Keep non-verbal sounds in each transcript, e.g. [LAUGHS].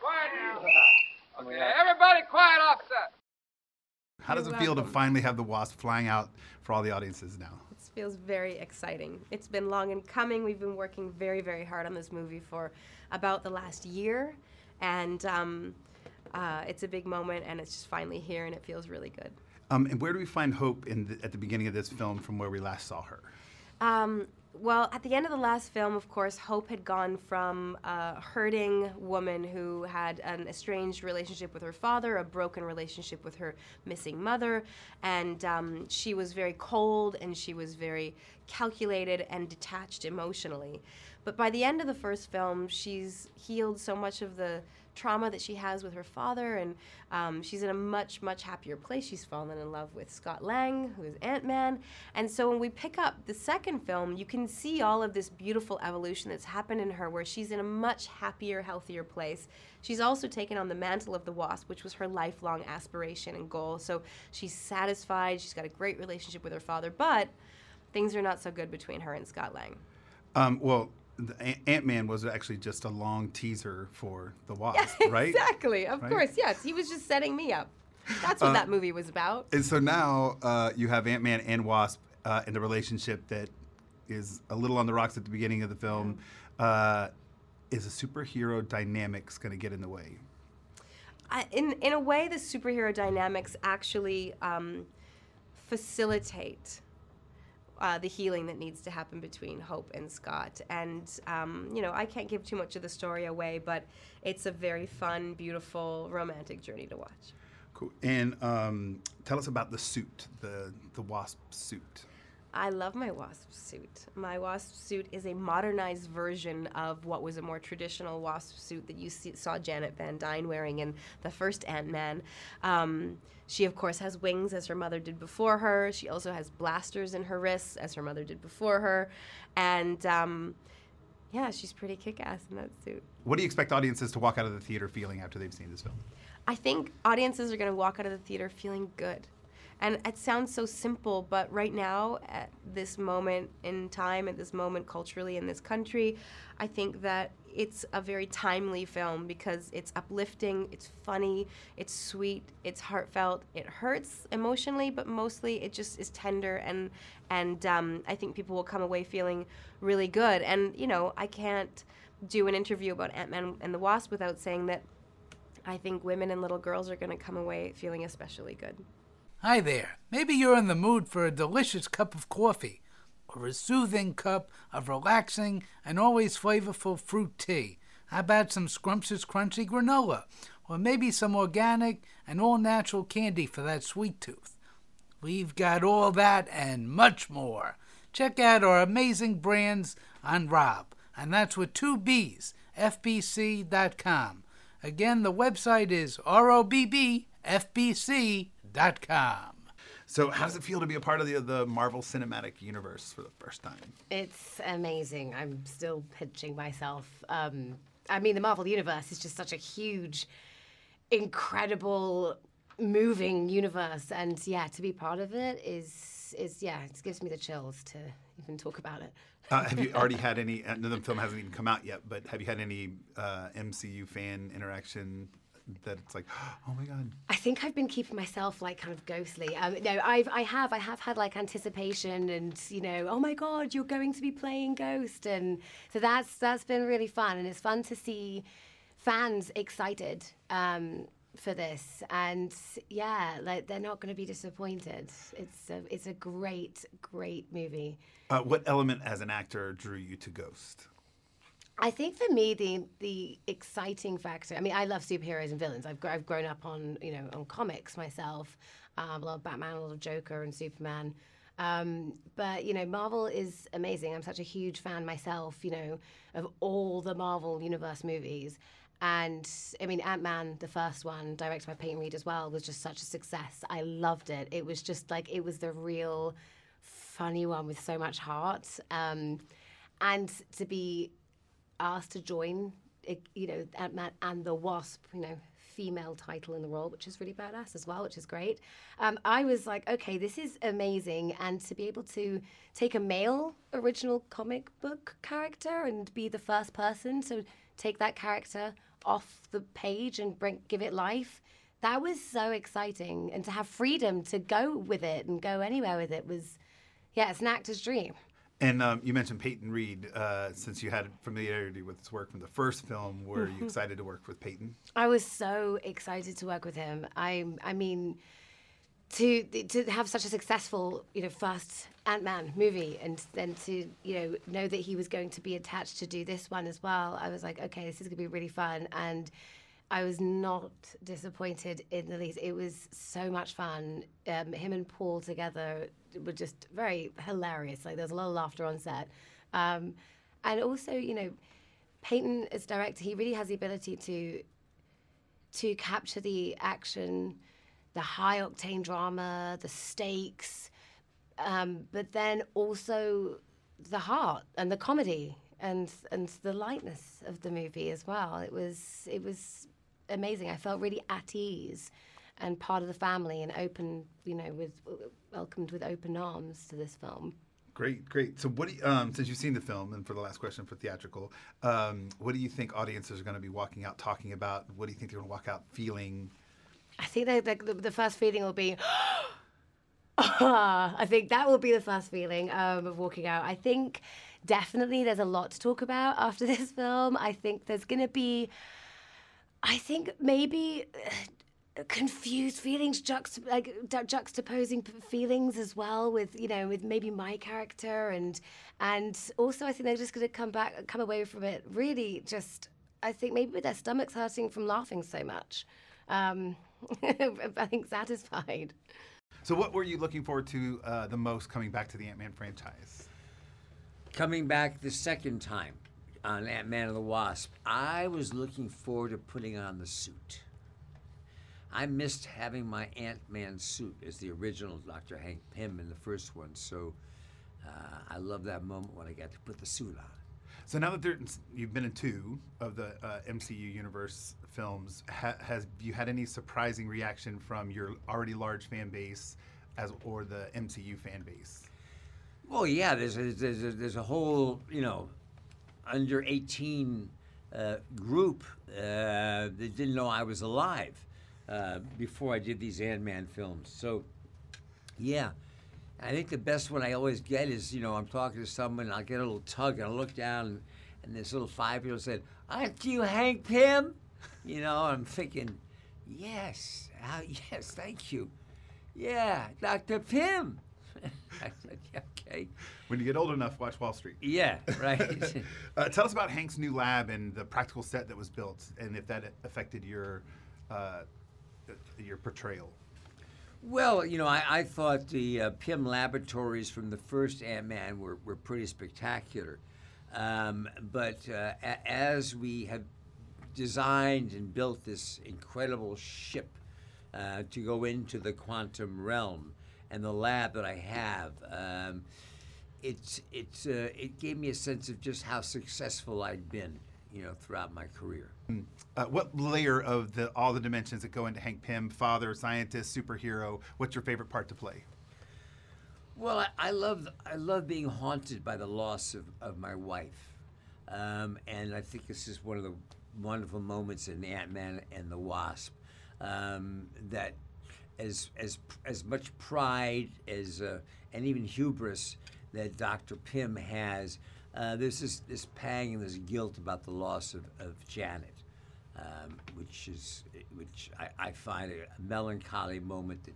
quiet now. [LAUGHS] Okay, everybody quiet off set. How does it feel to finally have the Wasp flying out for all the audiences now? It feels very exciting. It's been long in coming. We've been working very, very hard on this movie for about the last year, and um, uh, it's a big moment, and it's just finally here, and it feels really good. Um, and where do we find Hope in the, at the beginning of this film from where we last saw her? Um, well, at the end of the last film, of course, Hope had gone from a hurting woman who had an estranged relationship with her father, a broken relationship with her missing mother, and um, she was very cold and she was very calculated and detached emotionally. But by the end of the first film, she's healed so much of the trauma that she has with her father, and um, she's in a much, much happier place. She's fallen in love with Scott Lang, who is Ant Man. And so when we pick up the second film, you can see all of this beautiful evolution that's happened in her, where she's in a much happier, healthier place. She's also taken on the mantle of the Wasp, which was her lifelong aspiration and goal. So she's satisfied, she's got a great relationship with her father, but things are not so good between her and Scott Lang. Um, well, Ant Man was actually just a long teaser for the Wasp, yeah, [LAUGHS] right? Exactly. Of right? course, yes. He was just setting me up. That's what uh, that movie was about. And so now uh, you have Ant Man and Wasp uh, in the relationship that is a little on the rocks at the beginning of the film. Uh, is a superhero dynamics going to get in the way? in in a way, the superhero dynamics actually um, facilitate uh, the healing that needs to happen between Hope and Scott. And, um, you know, I can't give too much of the story away, but it's a very fun, beautiful, romantic journey to watch. Cool. And um, tell us about the suit, the, the wasp suit. I love my wasp suit. My wasp suit is a modernized version of what was a more traditional wasp suit that you see, saw Janet Van Dyne wearing in the first Ant Man. Um, she, of course, has wings as her mother did before her. She also has blasters in her wrists as her mother did before her. And um, yeah, she's pretty kick ass in that suit. What do you expect audiences to walk out of the theater feeling after they've seen this film? I think audiences are going to walk out of the theater feeling good. And it sounds so simple, but right now, at this moment in time, at this moment culturally in this country, I think that it's a very timely film because it's uplifting, it's funny, it's sweet, it's heartfelt, it hurts emotionally, but mostly it just is tender, and and um, I think people will come away feeling really good. And you know, I can't do an interview about Ant Man and the Wasp without saying that I think women and little girls are going to come away feeling especially good. Hi there. Maybe you're in the mood for a delicious cup of coffee or a soothing cup of relaxing and always flavorful fruit tea. How about some scrumptious crunchy granola? Or maybe some organic and all natural candy for that sweet tooth. We've got all that and much more. Check out our amazing brands on Rob, and that's with two B's, FBC.com. Again, the website is R O B B F B C com. So, how does it feel to be a part of the, the Marvel Cinematic Universe for the first time? It's amazing. I'm still pinching myself. Um, I mean, the Marvel Universe is just such a huge, incredible, moving universe, and yeah, to be part of it is is yeah, it gives me the chills to even talk about it. uh, have you [LAUGHS] already had any? The film hasn't even come out yet, but have you had any uh, MCU fan interaction that it's like, oh my god. I think I've been keeping myself like kind of ghostly. Um, no, I've I have I have had like anticipation and you know, oh my god, you're going to be playing Ghost, and so that's that's been really fun, and it's fun to see fans excited. Um, for this and yeah like they're not going to be disappointed it's a, it's a great great movie uh, what element as an actor drew you to ghost I think for me the the exciting factor. I mean, I love superheroes and villains. I've I've grown up on you know on comics myself. Um, a lot of Batman, a lot of Joker and Superman. Um, but you know, Marvel is amazing. I'm such a huge fan myself. You know, of all the Marvel Universe movies. And I mean, Ant Man, the first one, directed by Peyton Reed as well, was just such a success. I loved it. It was just like it was the real funny one with so much heart. Um, and to be asked to join, you know, Ant-Man and the Wasp, you know, female title in the role, which is really badass as well, which is great. Um, I was like, okay, this is amazing. And to be able to take a male original comic book character and be the first person to take that character off the page and bring give it life. That was so exciting, and to have freedom to go with it and go anywhere with it was, yeah, it's an actor's dream. And um, you mentioned Peyton Reed. Uh, since you had familiarity with his work from the first film, were you excited to work with Peyton? I was so excited to work with him. I, I mean, to to have such a successful, you know, first Ant Man movie, and then to you know know that he was going to be attached to do this one as well. I was like, okay, this is gonna be really fun, and I was not disappointed in the least. It was so much fun. Um, him and Paul together were just very hilarious. Like there was a lot of laughter on set, um, and also you know, Peyton as director, he really has the ability to to capture the action, the high octane drama, the stakes, um, but then also the heart and the comedy and and the lightness of the movie as well. It was it was amazing. I felt really at ease and part of the family and open, you know, with welcomed with open arms to this film. Great, great. So, what do you, um, since you've seen the film, and for the last question for theatrical, um, what do you think audiences are going to be walking out talking about? What do you think they're going to walk out feeling? I think that the, the, the first feeling will be. [GASPS] I think that will be the first feeling um, of walking out. I think definitely there's a lot to talk about after [LAUGHS] this film. I think there's going to be, I think maybe uh, confused feelings, juxta- like ju- juxtaposing p- feelings as well with you know with maybe my character and and also I think they're just going to come back, come away from it really just. I think maybe with their stomachs hurting from laughing so much. Um, [LAUGHS] I think satisfied. So, what were you looking forward to uh, the most coming back to the Ant Man franchise? Coming back the second time on Ant Man and the Wasp, I was looking forward to putting on the suit. I missed having my Ant Man suit as the original Dr. Hank Pym in the first one, so uh, I love that moment when I got to put the suit on. So now that there, you've been in two of the uh, MCU universe films, ha- has you had any surprising reaction from your already large fan base, as or the MCU fan base? Well, yeah, there's a, there's a, there's a whole you know under 18 uh, group uh, that didn't know I was alive uh, before I did these Ant Man films. So, yeah. I think the best one I always get is, you know, I'm talking to someone, and I'll get a little tug, and I'll look down, and, and this little five year old said, Aren't you Hank Pym? You know, I'm thinking, Yes, [LAUGHS] yes, thank you. Yeah, Dr. Pym. I said, yeah, okay. When you get old enough, watch Wall Street. Yeah, right. [LAUGHS] uh, tell us about Hank's new lab and the practical set that was built, and if that affected your uh, your portrayal. Well, you know, I, I thought the uh, Pym laboratories from the first Ant Man were, were pretty spectacular. Um, but uh, a- as we have designed and built this incredible ship uh, to go into the quantum realm and the lab that I have, um, it's, it's, uh, it gave me a sense of just how successful I'd been, you know, throughout my career. Uh, what layer of the all the dimensions that go into Hank Pym, father, scientist, superhero? What's your favorite part to play? Well, I, I love I love being haunted by the loss of, of my wife, um, and I think this is one of the wonderful moments in Ant Man and the Wasp um, that as as as much pride as uh, and even hubris that Doctor Pym has. Uh, there's this, this pang and this guilt about the loss of, of Janet, um, which is which I, I find a, a melancholy moment that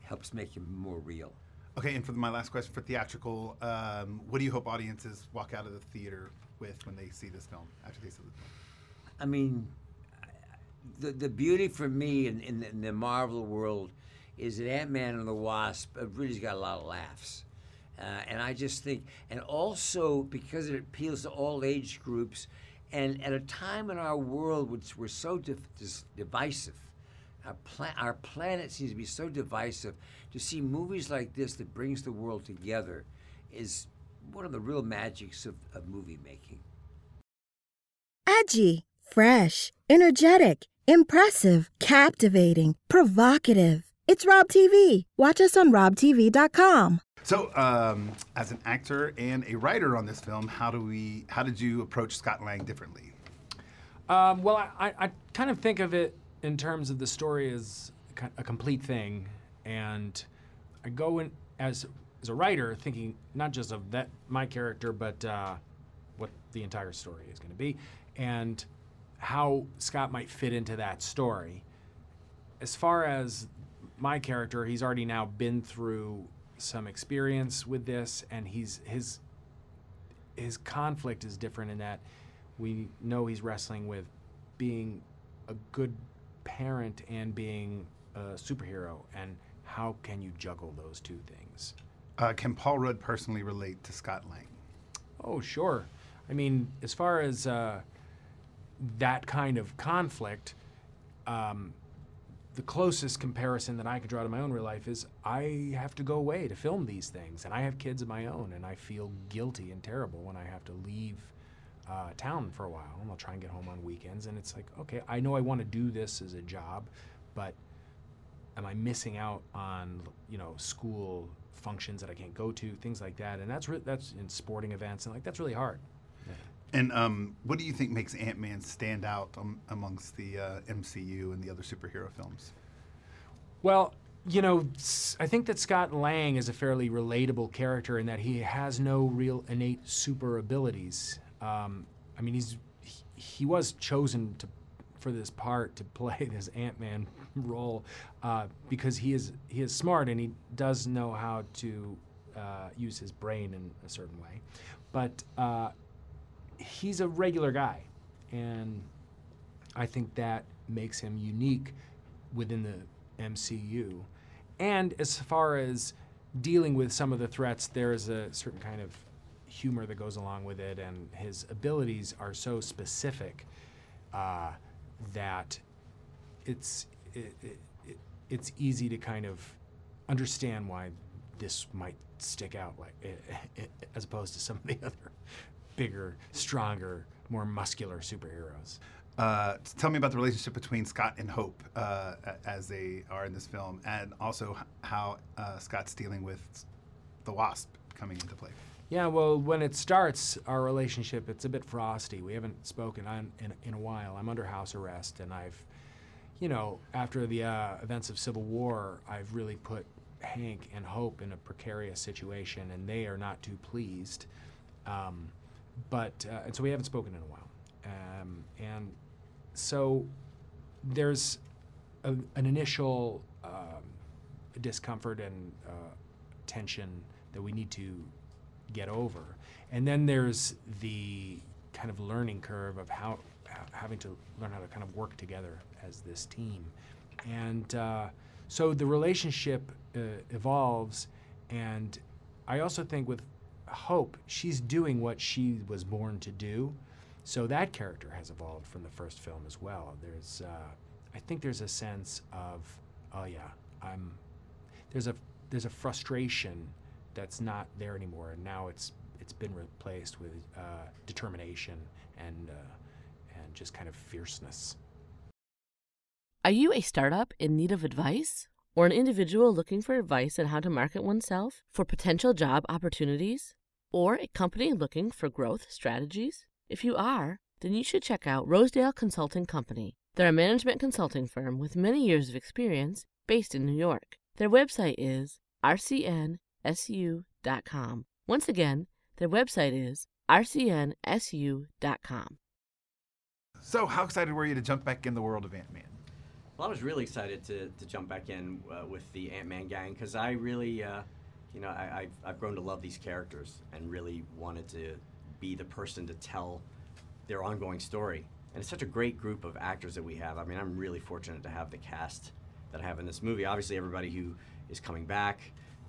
helps make him more real. Okay, and for my last question for theatrical, um, what do you hope audiences walk out of the theater with when they see this film after they see the film? I mean, the the beauty for me in, in, in the Marvel world is that Ant Man and the Wasp really's got a lot of laughs. Uh, and I just think, and also because it appeals to all age groups, and at a time in our world which we're so divisive, our, pla- our planet seems to be so divisive, to see movies like this that brings the world together is one of the real magics of, of movie making. Edgy, fresh, energetic, impressive, captivating, provocative. It's Rob TV. Watch us on robtv.com. So, um, as an actor and a writer on this film, how do we? How did you approach Scott Lang differently? Um, well, I, I, I kind of think of it in terms of the story as a complete thing, and I go in as as a writer thinking not just of that my character, but uh, what the entire story is going to be, and how Scott might fit into that story. As far as my character, he's already now been through some experience with this, and he's his his conflict is different in that we know he's wrestling with being a good parent and being a superhero, and how can you juggle those two things? Uh, can Paul Rudd personally relate to Scott Lang? Oh, sure. I mean, as far as uh, that kind of conflict, um, the closest comparison that I could draw to my own real life is I have to go away to film these things, and I have kids of my own, and I feel guilty and terrible when I have to leave uh, town for a while, and I'll try and get home on weekends, and it's like, okay, I know I want to do this as a job, but am I missing out on you know school functions that I can't go to, things like that, and that's that's in sporting events, and like that's really hard. And um, what do you think makes Ant Man stand out um, amongst the uh, MCU and the other superhero films? Well, you know, I think that Scott Lang is a fairly relatable character in that he has no real innate super abilities. Um, I mean, he's he, he was chosen to for this part to [LAUGHS] play this Ant Man role uh, because he is he is smart and he does know how to uh, use his brain in a certain way, but uh, he's a regular guy, and I think that makes him unique within the MCU. And as far as dealing with some of the threats, there is a certain kind of humor that goes along with it, and his abilities are so specific uh, that it's it, it, it, it's easy to kind of understand why this might stick out, like eh, eh, eh, as opposed to some of the [LAUGHS] other bigger, stronger, more muscular superheroes. Uh, tell me about the relationship between Scott and Hope uh, as they are in this film, and also how uh, Scott's dealing with the Wasp coming into play. Yeah, well, when it starts, our relationship, it's a bit frosty. We haven't spoken on, in, in a while. I'm under house arrest, and I've, you know, after the uh, events of Civil War, I've really put Hank and Hope in a precarious situation, and they are not too pleased. Um, but, uh, and so we haven't spoken in a while. Um, and so there's a, an initial um, discomfort and uh, tension that we need to get over. And then there's the kind of learning curve of how ha- having to learn how to kind of work together as this team. And uh, so the relationship uh, evolves. And I also think with Hope, she's doing what she was born to do. So that character has evolved from the first film as well. There's, uh, I think there's a sense of, oh yeah, I'm. There's a there's a frustration that's not there anymore, and now it's it's been replaced with uh, determination and uh, and just kind of fierceness. Are you a startup in need of advice? Or an individual looking for advice on how to market oneself for potential job opportunities? Or a company looking for growth strategies? If you are, then you should check out Rosedale Consulting Company. They're a management consulting firm with many years of experience based in New York. Their website is rcnsu.com. Once again, their website is rcnsu.com. So, how excited were you to jump back in the world of Ant Man? Well, I was really excited to, to jump back in uh, with the Ant Man gang because I really, uh, you know, I, I've, I've grown to love these characters and really wanted to be the person to tell their ongoing story. And it's such a great group of actors that we have. I mean, I'm really fortunate to have the cast that I have in this movie. Obviously, everybody who is coming back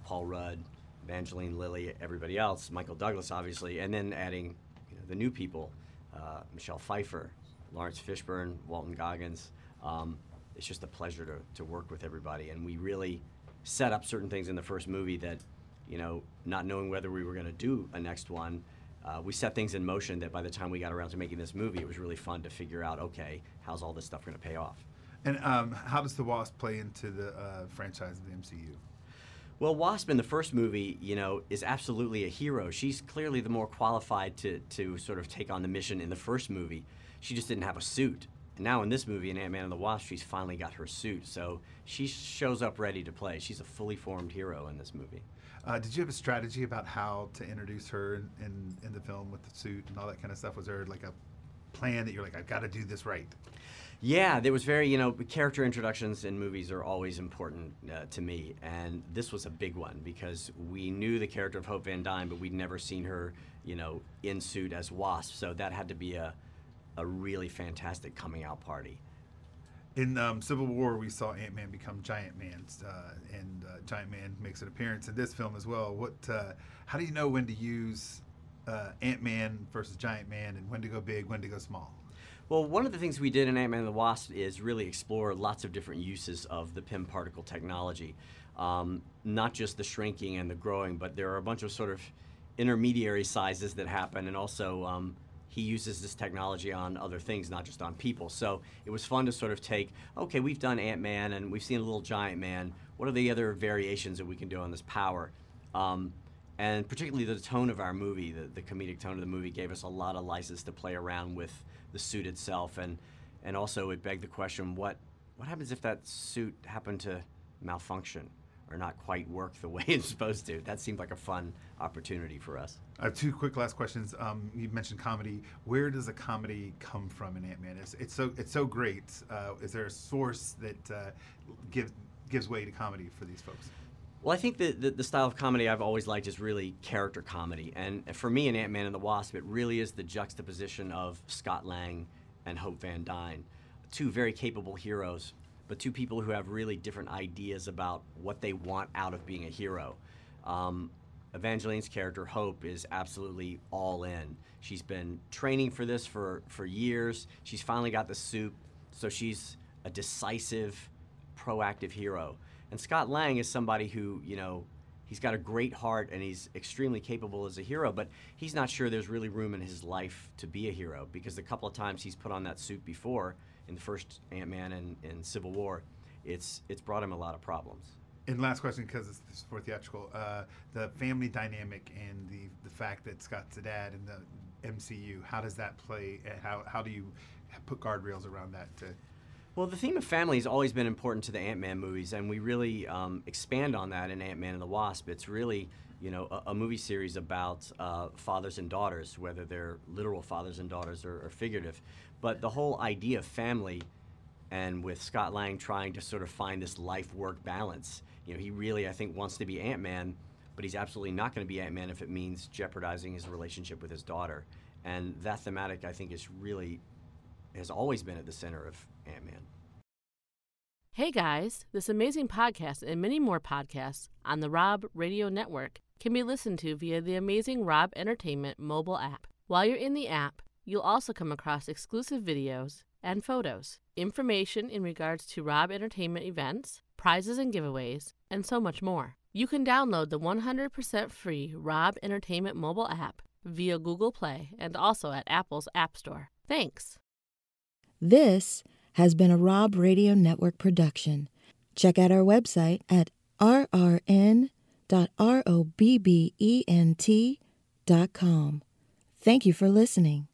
Paul Rudd, Evangeline Lilly, everybody else, Michael Douglas, obviously, and then adding you know, the new people uh, Michelle Pfeiffer, Laurence Fishburne, Walton Goggins. Um, it's just a pleasure to, to work with everybody. And we really set up certain things in the first movie that, you know, not knowing whether we were going to do a next one, uh, we set things in motion that by the time we got around to making this movie, it was really fun to figure out, okay, how's all this stuff going to pay off? And um, how does the Wasp play into the uh, franchise of the MCU? Well, Wasp in the first movie, you know, is absolutely a hero. She's clearly the more qualified to, to sort of take on the mission in the first movie. she just didn't have a suit. And now in this movie, in Ant Man and the Wasp, she's finally got her suit. So she shows up ready to play. She's a fully formed hero in this movie. Uh, did you have a strategy about how to introduce her in, in, in the film with the suit and all that kind of stuff? Was there like a plan that you're like, I've got to do this right? Yeah, there was very, you know, character introductions in movies are always important uh, to me, and this was a big one because we knew the character of Hope Van Dyne, but we'd never seen her, you know, in suit as Wasp, so that had to be a, a really fantastic coming out party. In um, Civil War, we saw Ant Man become Giant Man, uh, and uh, Giant Man makes an appearance in this film as well. What? Uh, how do you know when to use uh, Ant Man versus Giant Man, and when to go big, when to go small? Well, one of the things we did in Ant-Man and the Wasp is really explore lots of different uses of the Pym particle technology. Um, not just the shrinking and the growing, but there are a bunch of sort of intermediary sizes that happen, and also um, he uses this technology on other things, not just on people. So it was fun to sort of take, okay, we've done Ant-Man and we've seen a little Giant Man. What are the other variations that we can do on this power? Um, and particularly the tone of our movie, the, the comedic tone of the movie, gave us a lot of license to play around with the suit itself, and and also it begged the question: what what happens if that suit happened to malfunction or not quite work the [LAUGHS] way it's supposed to? That seemed like a fun opportunity for us. I have two quick last questions. Um, you mentioned comedy. Where does a comedy come from in Ant Man? It's, it's so it's so great. Uh, is there a source that uh, gives gives way to comedy for these folks? Well, I think the, the, the, style of comedy I've always liked is really character comedy. And for me in Ant Man and the Wasp, it really is the juxtaposition of Scott Lang and Hope Van Dyne. Two very capable heroes, but two people who have really different ideas about what they want out of being a hero. Um, Evangeline's character, Hope, is absolutely all in. She's been training for this for, for years. She's finally got the suit, so she's a decisive, proactive hero. And Scott Lang is somebody who, you know, he's got a great heart and he's extremely capable as a hero, but he's not sure there's really room in his life to be a hero because the couple of times he's put on that suit before in the first Ant Man and in Civil War, it's it's brought him a lot of problems. And last question, because it's, it's for theatrical, uh, the family dynamic and the the fact that Scott's a dad in the MCU, how does that play? How how do you put guardrails around that to well, the theme of family has always been important to the Ant-Man movies, and we really um, expand on that in Ant-Man and the Wasp. It's really, you know, a, a movie series about uh, fathers and daughters, whether they're literal fathers and daughters or, or figurative. But the whole idea of family, and with Scott Lang trying to sort of find this life-work balance, you know, he really, I think, wants to be Ant-Man, but he's absolutely not going to be Ant-Man if it means jeopardizing his relationship with his daughter. And that thematic, I think, is really has always been at the center of Ant Man. Hey guys, this amazing podcast and many more podcasts on the Rob Radio Network can be listened to via the amazing Rob Entertainment mobile app. While you're in the app, you'll also come across exclusive videos and photos, information in regards to Rob Entertainment events, prizes and giveaways, and so much more. You can download the 100% free Rob Entertainment mobile app via Google Play and also at Apple's App Store. Thanks. This has been a Rob Radio Network production. Check out our website at rrn.robbent.com. Thank you for listening.